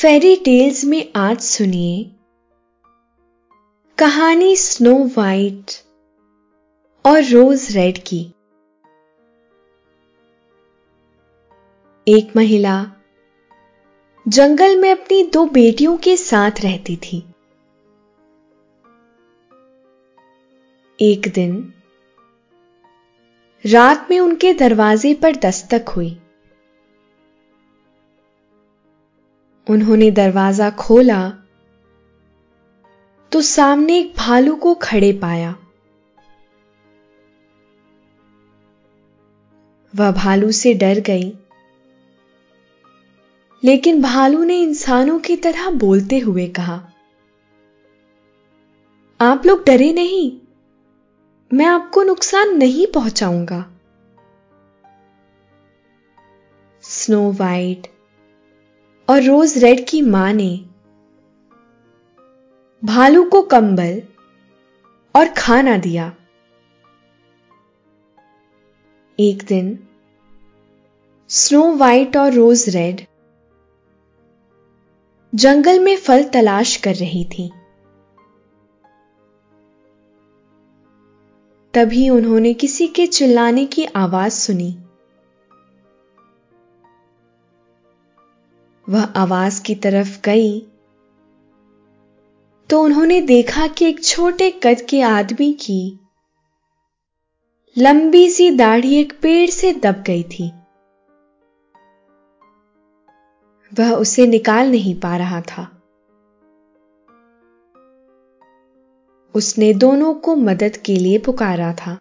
Fairy tales में आज सुनिए। कहानी स्नो वाइट और रोज रेड की। एक महिला जंगल में अपनी दो बेटियों के साथ रहती थी। एक दिन रात में उनके दरवाजे पर दस्तक हुई। उन्होंने दरवाज़ा खोला तो सामने एक भालू को खड़े पाया। वह भालू से डर गई। लेकिन भालू ने इंसानों की तरह बोलते हुए कहा, आप लोग डरे नहीं। मैं आपको नुकसान नहीं पहुंचाऊँगा। स्नो वाइट और रोज रेड की माँ ने भालू को कंबल और खाना दिया। एक दिन स्नो वाइट और रोज रेड जंगल में फल तलाश कर रही थी। तभी उन्होंने किसी के चिल्लाने की आवाज़ सुनी। वह आवाज़ की तरफ़ गई। तो उन्होंने देखा कि एक छोटे कद के आदमी की लंबी सी दाढ़ी एक पेड़ से दब गई थी। वह उसे निकाल नहीं पा रहा था। उसने दोनों को मदद के लिए पुकारा था।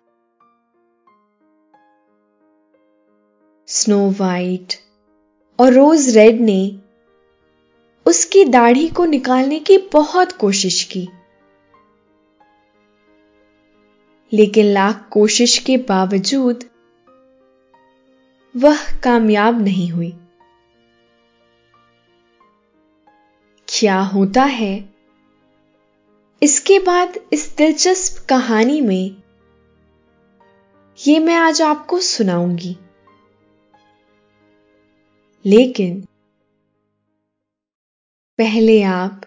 स्नो वाइट और रोज रेड ने उसकी दाढ़ी को निकालने की बहुत कोशिश की। लेकिन लाख कोशिश के बावजूद वह कामयाब नहीं हुई। क्या होता है? इसके बाद इस दिलचस्प कहानी में यह मैं आज आपको सुनाऊँगी। लेकिन पहले आप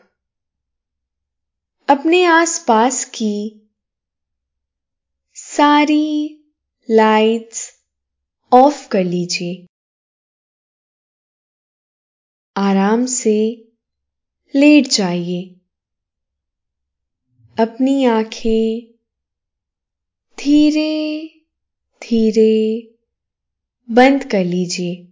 अपने आसपास की सारी लाइट्स ऑफ़ कर लीजिए। आराम से लेट जाइए। अपनी आँखें धीरे धीरे बंद कर लीजिए।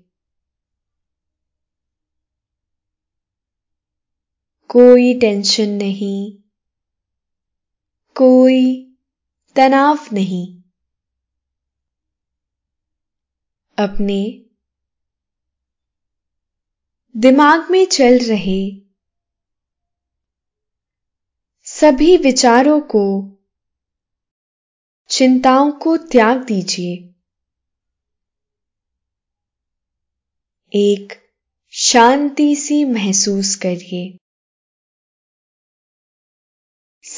कोई टेंशन नहीं, कोई तनाव नहीं। अपने दिमाग में चल रहे सभी विचारों को, चिंताओं को त्याग दीजिए। एक शांति सी महसूस करिए।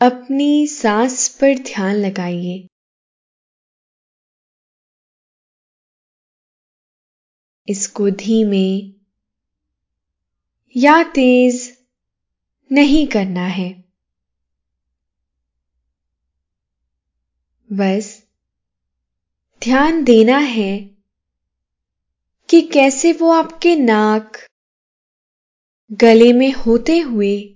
अपनी सांस पर ध्यान लगाइए। इसको धीमे या तेज नहीं करना है। बस ध्यान देना है कि कैसे वो आपके नाक गले में होते हुए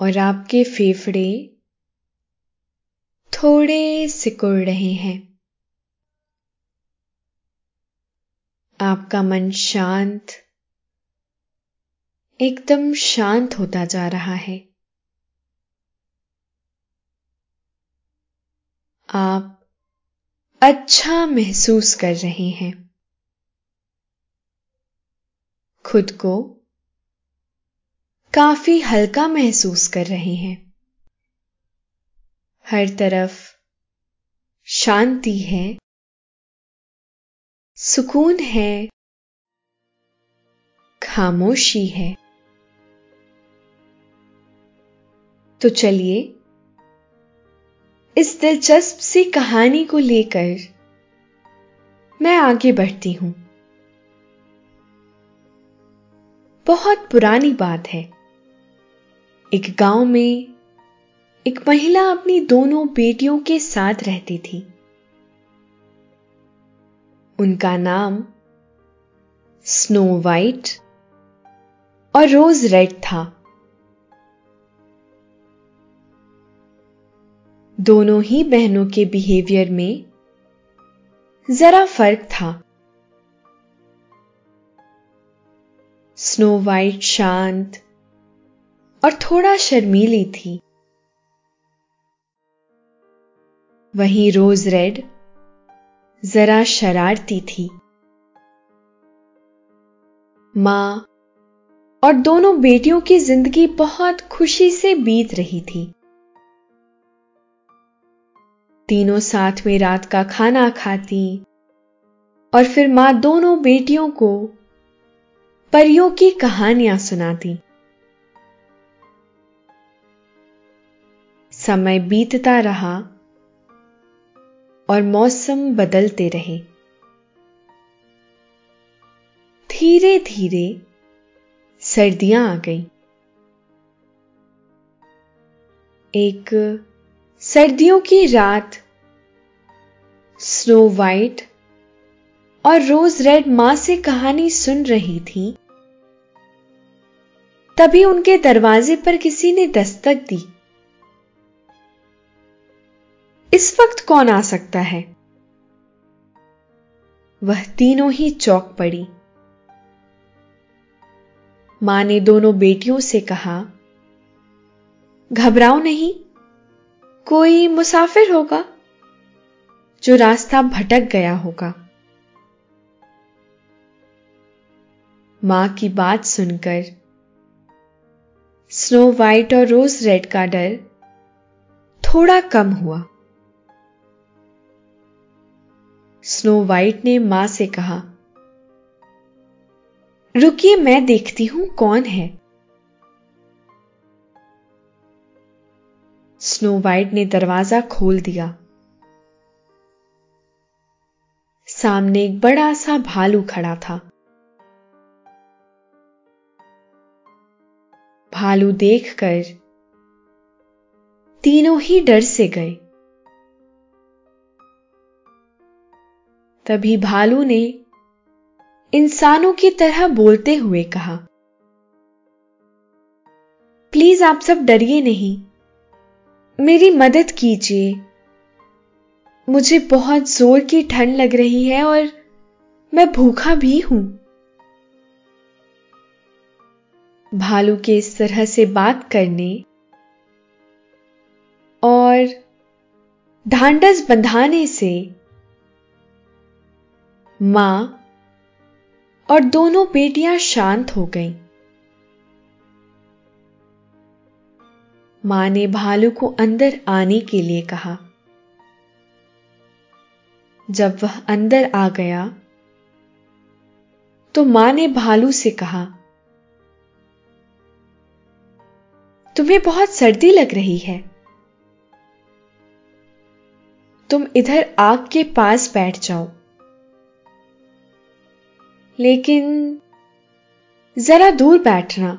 और आपके फेफड़े थोड़े सिकुड़ रहे हैं। आपका मन शांत, एकदम शांत होता जा रहा है। आप अच्छा महसूस कर रहे हैं। खुद को काफ़ी हल्का महसूस कर रहे हैं। हर तरफ़ शांति है, सुकून है, खामोशी है। तो चलिए, इस दिलचस्प सी कहानी को लेकर मैं आगे बढ़ती हूँ। बहुत पुरानी बात है। एक गाँव में एक महिला अपनी दोनों बेटियों के साथ रहती थी। उनका नाम स्नो वाइट और रोज रेड था। दोनों ही बहनों के बिहेवियर में जरा फ़र्क था। स्नो वाइट शांत और थोड़ा शर्मीली थी। वहीं रोज रेड जरा शरारती थी। माँ और दोनों बेटियों की ज़िंदगी बहुत खुशी से बीत रही थी। तीनों साथ में रात का खाना खाती और फिर माँ दोनों बेटियों को परियों की कहानियाँ सुनाती। समय बीतता रहा और मौसम बदलते रहे। धीरे धीरे सर्दियाँ आ गई। एक सर्दियों की रात स्नो वाइट और रोज रेड माँ से कहानी सुन रही थी। तभी उनके दरवाजे पर किसी ने दस्तक दी। इस वक्त कौन आ सकता है? वह तीनों ही चौक पड़ी। माँ ने दोनों बेटियों से कहा, घबराओ नहीं, कोई मुसाफिर होगा जो रास्ता भटक गया होगा। माँ की बात सुनकर स्नो वाइट और रोज रेड का डर थोड़ा कम हुआ। स्नो वाइट ने माँ से कहा, रुकिए, मैं देखती हूँ कौन है। स्नो वाइट ने दरवाज़ा खोल दिया। सामने एक बड़ा सा भालू खड़ा था। भालू देखकर तीनों ही डर से गए। तभी भालू ने इंसानों की तरह बोलते हुए कहा, प्लीज़ आप सब डरिए नहीं। मेरी मदद कीजिए। मुझे बहुत ज़ोर की ठंड लग रही है और मैं भूखा भी हूँ। भालू के इस तरह से बात करने और ढांडस बंधाने से माँ और दोनों बेटियाँ शांत हो गईं। माँ ने भालू को अंदर आने के लिए कहा। जब वह अंदर आ गया तो माँ ने भालू से कहा, तुम्हें बहुत सर्दी लग रही है। तुम इधर आग के पास बैठ जाओ। लेकिन जरा दूर बैठना।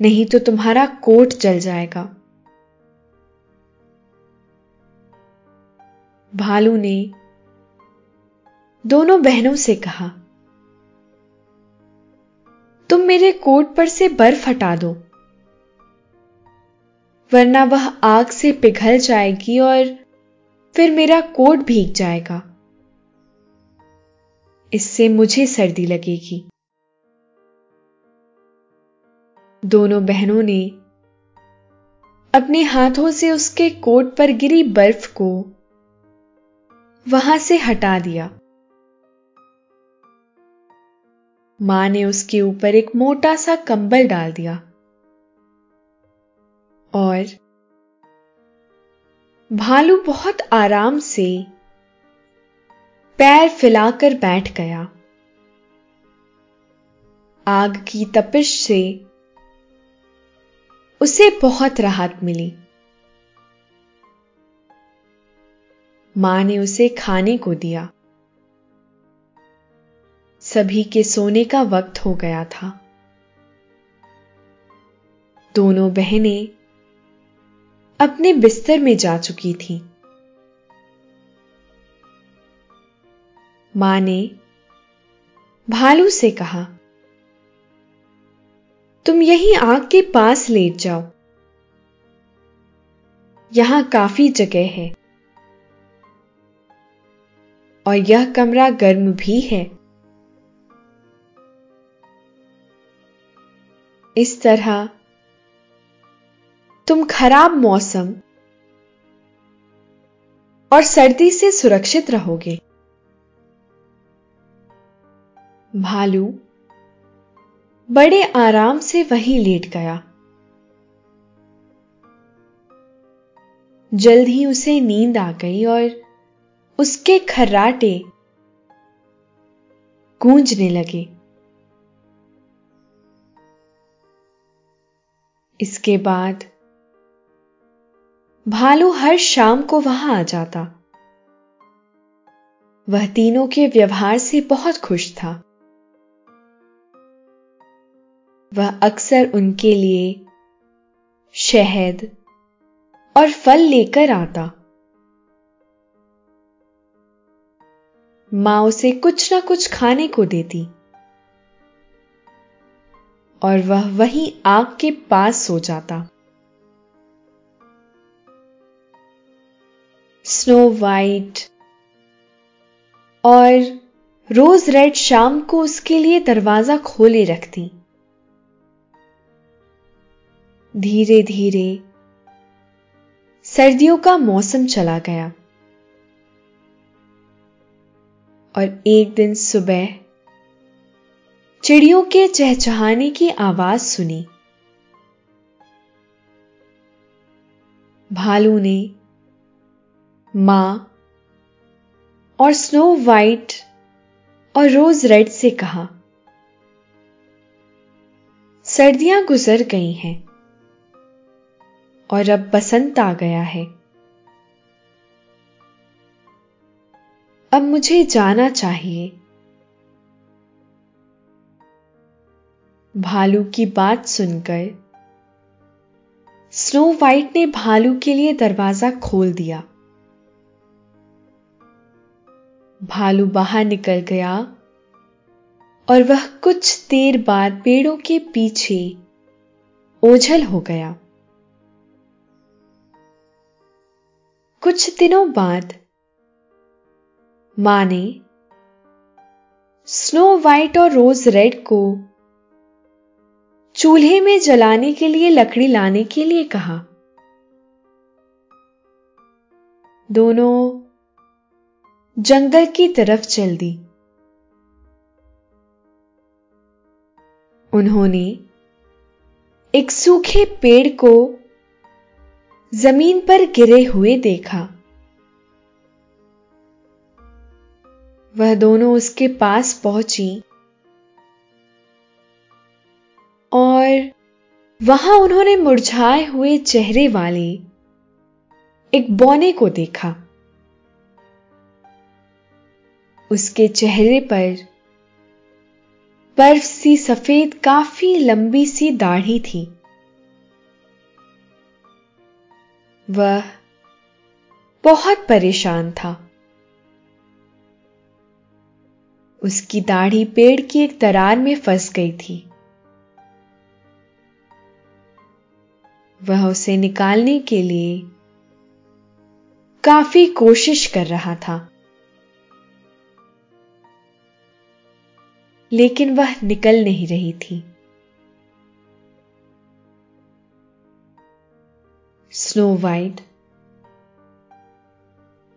नहीं तो तुम्हारा कोट जल जाएगा। भालू ने दोनों बहनों से कहा, तुम मेरे कोट पर से बर्फ़ हटा दो, वरना वह आग से पिघल जाएगी और फिर मेरा कोट भीग जाएगा। इससे मुझे सर्दी लगेगी। दोनों बहनों ने अपने हाथों से उसके कोट पर गिरी बर्फ़ को वहाँ से हटा दिया। माँ ने उसके ऊपर एक मोटा सा कंबल डाल दिया और भालू बहुत आराम से पैर फैलाकर बैठ गया। आग की तपिश से उसे बहुत राहत मिली। माँ ने उसे खाने को दिया। सभी के सोने का वक्त हो गया था। दोनों बहनें अपने बिस्तर में जा चुकी थीं। माँ ने भालू से कहा, तुम यहीं आग के पास लेट जाओ। यहाँ काफ़ी जगह है। और यह कमरा गर्म भी है। इस तरह, तुम खराब मौसम और सर्दी से सुरक्षित रहोगे। भालू, बड़े आराम से वहीं लेट गया। जल्द ही उसे नींद आ गई और उसके खर्राटे गूंजने लगे। इसके बाद भालू हर शाम को वहाँ आ जाता। वह तीनों के व्यवहार से बहुत खुश था। वह अक्सर उनके लिए शहद और फल लेकर आता। माँ उसे कुछ ना कुछ खाने को देती और वह वहीं आग के पास सो जाता। स्नो वाइट और रोज रेड शाम को उसके लिए दरवाज़ा खोले रखती। धीरे धीरे सर्दियों का मौसम चला गया। और एक दिन सुबह चिड़ियों के चहचहाने की आवाज़ सुनी। भालू ने माँ और स्नो वाइट और रोज रेड से कहा, सर्दियाँ गुजर गई हैं। और अब बसंत आ गया है। अब मुझे जाना चाहिए। भालू की बात सुनकर, स्नो वाइट ने भालू के लिए दरवाज़ा खोल दिया। भालू बाहर निकल गया और वह कुछ देर बाद पेड़ों के पीछे ओझल हो गया। कुछ दिनों बाद माँ ने स्नो वाइट और रोज रेड को चूल्हे में जलाने के लिए, लकड़ी लाने के लिए कहा। दोनों जंगल की तरफ़ चल दी। उन्होंने एक सूखे पेड़ को ज़मीन पर गिरे हुए देखा। वह दोनों उसके पास पहुँची। और वहाँ उन्होंने मुरझाए हुए चेहरे वाले एक बौने को देखा। उसके चेहरे पर बर्फ़ सी सफ़ेद, काफ़ी लंबी सी दाढ़ी थी। वह बहुत परेशान था। उसकी दाढ़ी पेड़ की एक दरार में फंस गई थी। वह उसे निकालने के लिए काफ़ी कोशिश कर रहा था। लेकिन वह निकल नहीं रही थी। स्नो वाइट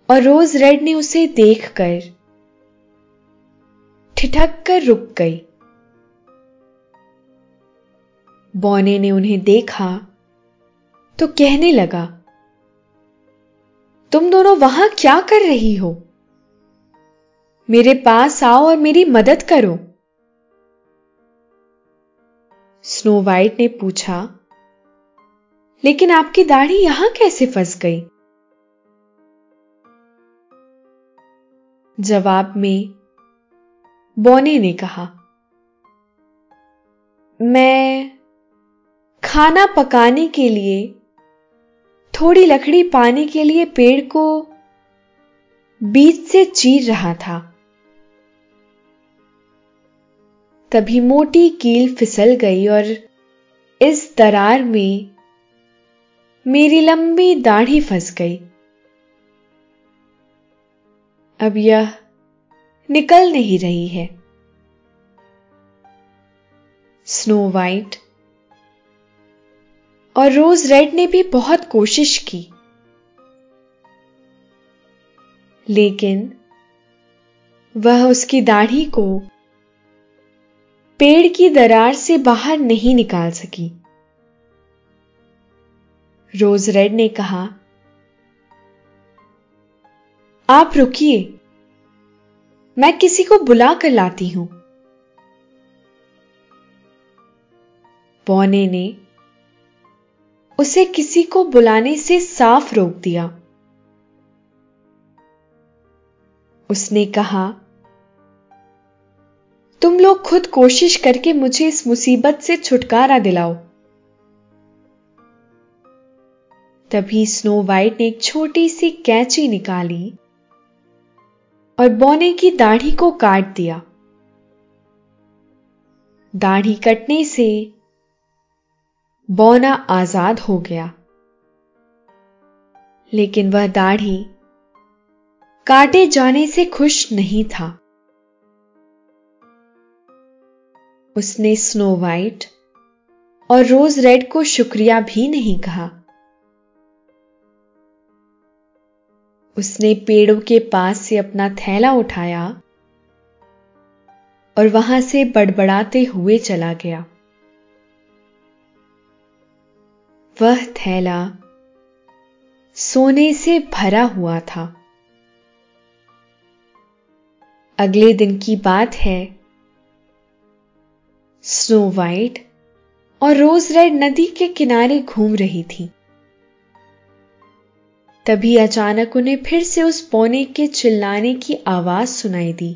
और रोज रेड ने उसे देखकर ठिठक कर रुक गई। बौने ने उन्हें देखा तो कहने लगा, तुम दोनों वहाँ क्या कर रही हो? मेरे पास आओ और मेरी मदद करो। स्नो वाइट ने पूछा लेकिन आपकी दाढ़ी यहाँ कैसे फंस गई? जवाब में, बोने ने कहा, मैं खाना पकाने के लिए, थोड़ी लकड़ी पाने के लिए पेड़ को बीच से चीर रहा था। तभी मोटी कील फिसल गई और इस दरार में मेरी लंबी दाढ़ी फंस गई। अब यह निकल नहीं रही है। स्नो वाइट और रोज रेड ने भी बहुत कोशिश की। लेकिन वह उसकी दाढ़ी को पेड़ की दरार से बाहर नहीं निकाल सकी। रोज रेड ने कहा, आप रुकिए। मैं किसी को बुला कर लाती हूँ। पौने ने उसे किसी को बुलाने से साफ़ रोक दिया। उसने कहा, तुम लोग खुद कोशिश करके मुझे इस मुसीबत से छुटकारा दिलाओ। तभी स्नो वाइट ने एक छोटी सी कैची निकाली और बोने की दाढ़ी को काट दिया। दाढ़ी कटने से बौना आज़ाद हो गया। लेकिन वह दाढ़ी काटे जाने से खुश नहीं था। उसने स्नो वाइट और रोज रेड को शुक्रिया भी नहीं कहा। उसने पेड़ों के पास से अपना थैला उठाया और वहाँ से बड़बड़ाते हुए चला गया। वह थैला सोने से भरा हुआ था। अगले दिन की बात है, स्नो वाइट और रोज रेड नदी के किनारे घूम रही थी। तभी अचानक उन्हें फिर से उस पौने के चिल्लाने की आवाज़ सुनाई दी।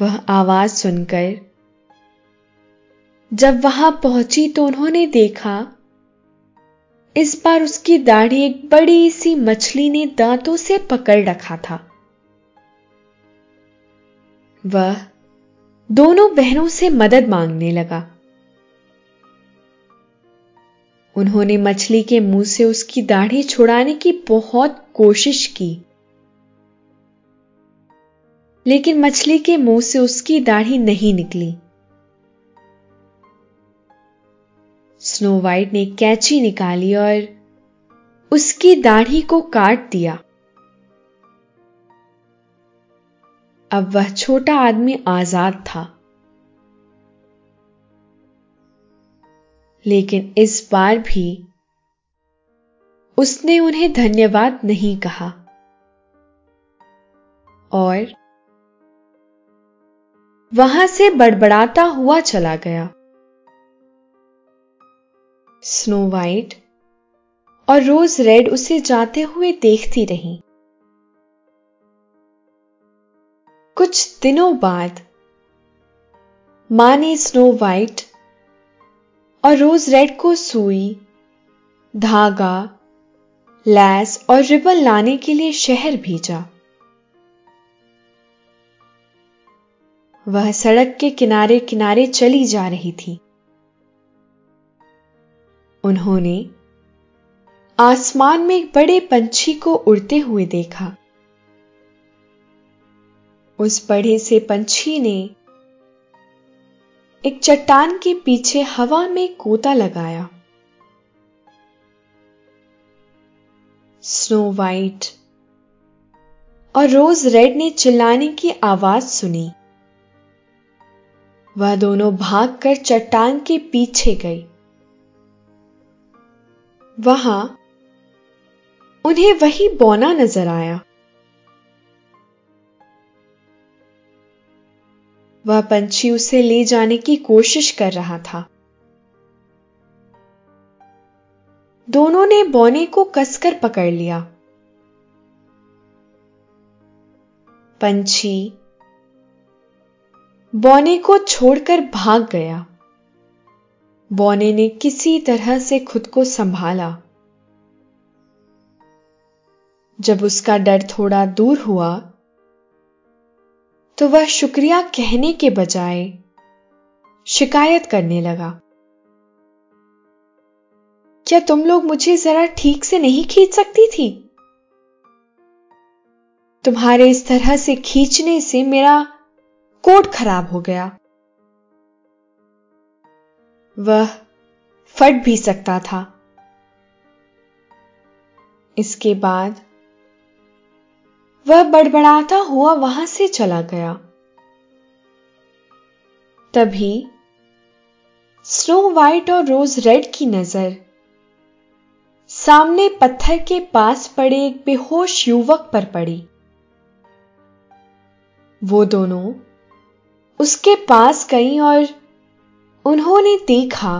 वह आवाज़ सुनकर, जब वहाँ पहुँची तो उन्होंने देखा, इस बार उसकी दाढ़ी एक बड़ी सी मछली ने दांतों से पकड़ रखा था। वह दोनों बहनों से मदद मांगने लगा। उन्होंने मछली के मुँह से उसकी दाढ़ी छुड़ाने की बहुत कोशिश की। लेकिन मछली के मुँह से उसकी दाढ़ी नहीं निकली। स्नो वाइट ने कैची निकाली और उसकी दाढ़ी को काट दिया। अब वह छोटा आदमी आज़ाद था। लेकिन इस बार भी उसने उन्हें धन्यवाद नहीं कहा। और वहाँ से बड़बड़ाता हुआ चला गया। स्नो वाइट और रोज रेड उसे जाते हुए देखती रही। कुछ दिनों बाद माँ ने स्नो वाइट और रोज रेड को सुई, धागा, लैस और रिबन लाने के लिए शहर भेजा। वह सड़क के किनारे किनारे चली जा रही थी। उन्होंने आसमान में एक बड़े पंछी को उड़ते हुए देखा। उस बड़े से पंछी ने एक चट्टान के पीछे हवा में कोता लगाया। स्नो वाइट और रोज रेड ने चिल्लाने की आवाज़ सुनी। वह दोनों भागकर चट्टान के पीछे गई। वहाँ उन्हें वही बौना नज़र आया। वह पंछी उसे ले जाने की कोशिश कर रहा था। दोनों ने बौने को कसकर पकड़ लिया। पंछी बौने को छोड़कर भाग गया। बौने ने किसी तरह से खुद को संभाला। जब उसका डर थोड़ा दूर हुआ तो वह शुक्रिया कहने के बजाय शिकायत करने लगा। क्या तुम लोग मुझे जरा ठीक से नहीं खींच सकती थी? तुम्हारे इस तरह से खींचने से मेरा कोट खराब हो गया। वह फट भी सकता था। इसके बाद वह बड़बड़ाता हुआ वहाँ से चला गया। तभी स्नो व्हाइट और रोज रेड की नज़र सामने पत्थर के पास पड़े एक बेहोश युवक पर पड़ी। वो दोनों उसके पास गई और उन्होंने देखा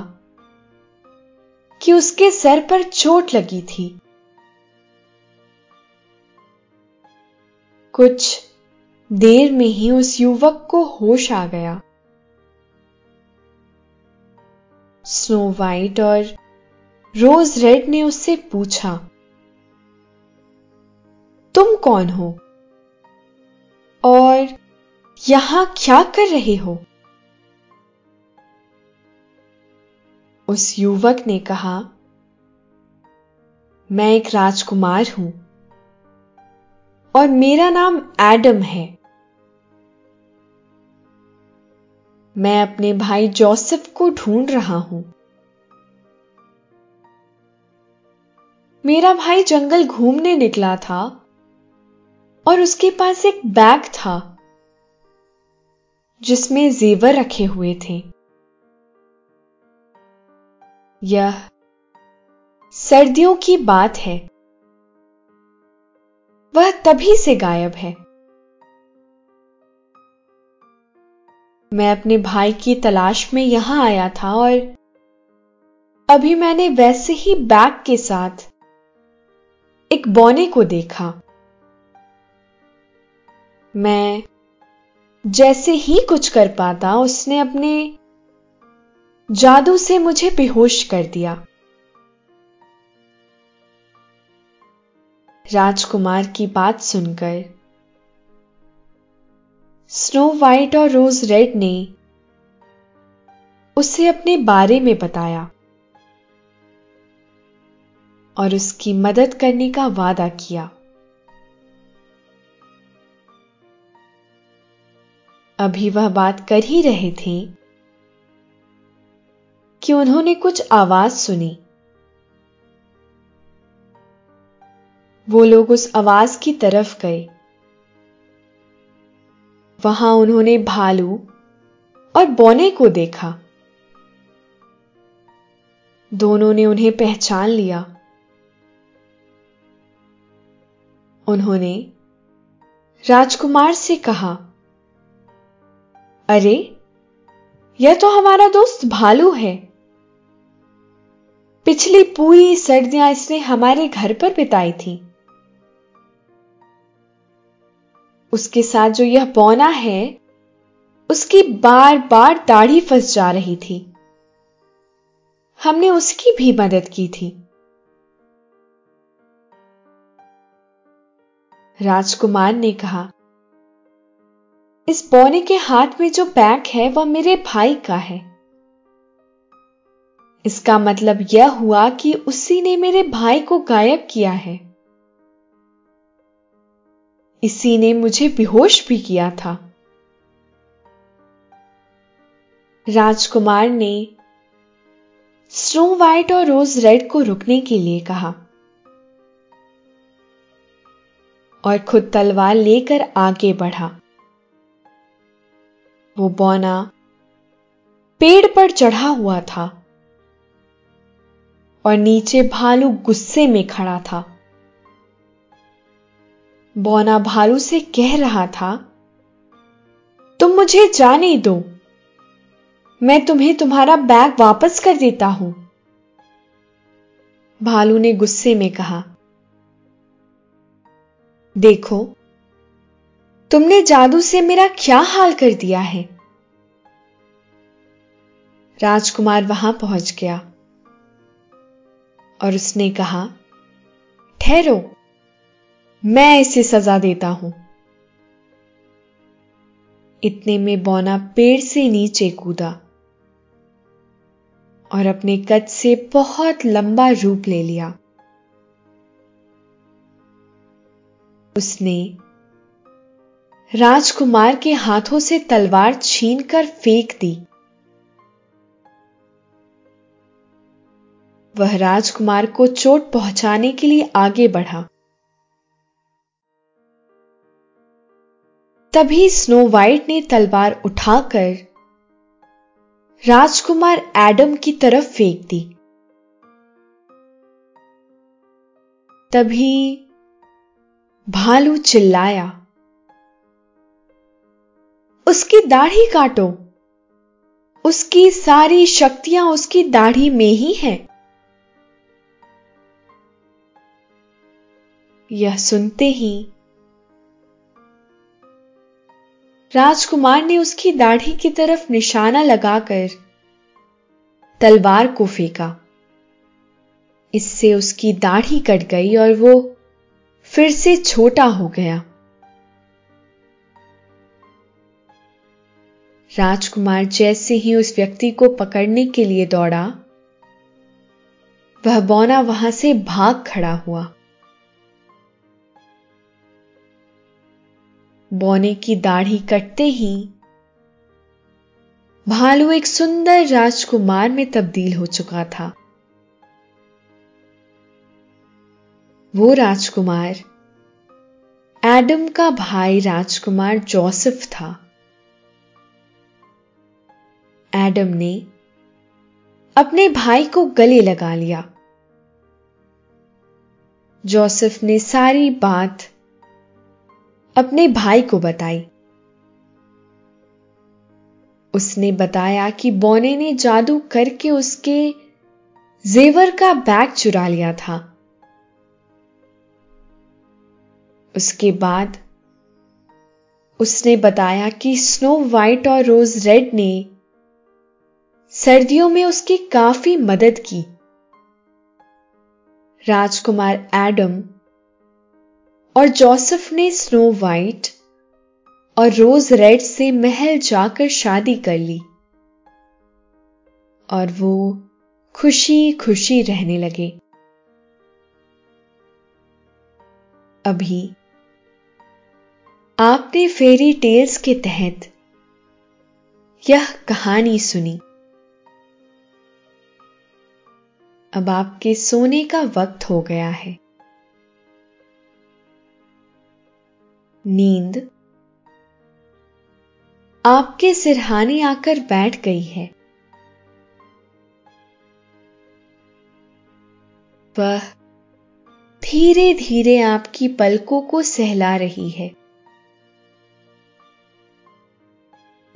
कि उसके सर पर चोट लगी थी। कुछ देर में ही उस युवक को होश आ गया। स्नो वाइट और रोज रेड ने उससे पूछा, तुम कौन हो? और यहाँ क्या कर रहे हो? उस युवक ने कहा, मैं एक राजकुमार हूँ। और मेरा नाम एडम है। मैं अपने भाई जोसेफ को ढूंढ रहा हूँ। मेरा भाई जंगल घूमने निकला था और उसके पास एक बैग था, जिसमें जेवर रखे हुए थे। यह सर्दियों की बात है। वह तभी से गायब है। मैं अपने भाई की तलाश में यहाँ आया था और अभी मैंने वैसे ही बैग के साथ एक बौने को देखा। मैं जैसे ही कुछ कर पाता, उसने अपने जादू से मुझे बेहोश कर दिया। राजकुमार की बात सुनकर। स्नो वाइट और रोज रेड ने उसे अपने बारे में बताया और उसकी मदद करने का वादा किया। अभी वह बात कर ही रहे थे कि उन्होंने कुछ आवाज़ सुनी। वो लोग उस आवाज़ की तरफ़ गए। वहाँ उन्होंने भालू और बोने को देखा। दोनों ने उन्हें पहचान लिया। उन्होंने राजकुमार से कहा, अरे, यह तो हमारा दोस्त भालू है। पिछली पूरी सर्दियाँ इसने हमारे घर पर बिताई थी। उसके साथ जो यह बौना है, उसकी बार बार दाढ़ी फंस जा रही थी। हमने उसकी भी मदद की थी। राजकुमार ने कहा, इस बौने के हाथ में जो बैग है, वह मेरे भाई का है। इसका मतलब यह हुआ कि उसी ने मेरे भाई को गायब किया है। इसी ने मुझे बेहोश भी किया था। राजकुमार ने स्नो वाइट और रोज रेड को रुकने के लिए कहा और खुद तलवार लेकर आगे बढ़ा। वो बौना पेड़ पर चढ़ा हुआ था और नीचे भालू गुस्से में खड़ा था। बौना भालू से कह रहा था, तुम मुझे जाने दो। मैं तुम्हें तुम्हारा बैग वापस कर देता हूँ। भालू ने गुस्से में कहा, देखो, तुमने जादू से मेरा क्या हाल कर दिया है? राजकुमार वहाँ पहुँच गया और उसने कहा, ठहरो। मैं इसे सजा देता हूँ। इतने में बौना पेड़ से नीचे कूदा और अपने कद से बहुत लंबा रूप ले लिया। उसने राजकुमार के हाथों से तलवार छीनकर फेंक दी। वह राजकुमार को चोट पहुँचाने के लिए आगे बढ़ा। तभी स्नो वाइट ने तलवार उठाकर राजकुमार एडम की तरफ़ फेंक दी। तभी भालू चिल्लाया, उसकी दाढ़ी काटो। उसकी सारी शक्तियाँ उसकी दाढ़ी में ही हैं। यह सुनते ही राजकुमार ने उसकी दाढ़ी की तरफ़ निशाना लगाकर तलवार को फेंका। इससे उसकी दाढ़ी कट गई और वो फिर से छोटा हो गया। राजकुमार जैसे ही उस व्यक्ति को पकड़ने के लिए दौड़ा, वह बौना वहाँ से भाग खड़ा हुआ। बौने की दाढ़ी कटते ही भालू एक सुंदर राजकुमार में तब्दील हो चुका था। वो राजकुमार, एडम का भाई राजकुमार जोसेफ था। एडम ने अपने भाई को गले लगा लिया। जोसेफ ने सारी बात अपने भाई को बताई। उसने बताया कि बोने ने जादू करके उसके जेवर का बैग चुरा लिया था। उसके बाद उसने बताया कि स्नो वाइट और रोज रेड ने सर्दियों में उसकी काफ़ी मदद की। राजकुमार एडम और जोसेफ ने स्नो वाइट और रोज रेड से महल जाकर शादी कर ली। और वो खुशी खुशी रहने लगे। अभी आपने फेरी टेल्स के तहत यह कहानी सुनी। अब आपके सोने का वक्त हो गया है। नींद। आपके सिरहाने आकर बैठ गई है। वह धीरे धीरे आपकी पलकों को सहला रही है।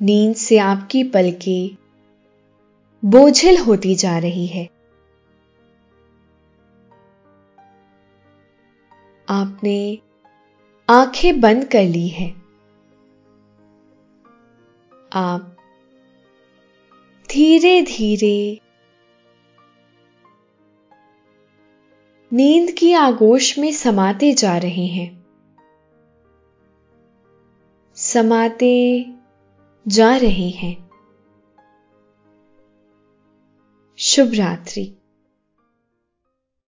नींद से आपकी पलकें बोझिल होती जा रही है। आपने आँखें बंद कर ली है। आप धीरे धीरे नींद की आगोश में समाते जा रहे हैं। समाते जा रहे हैं। शुभ रात्रि।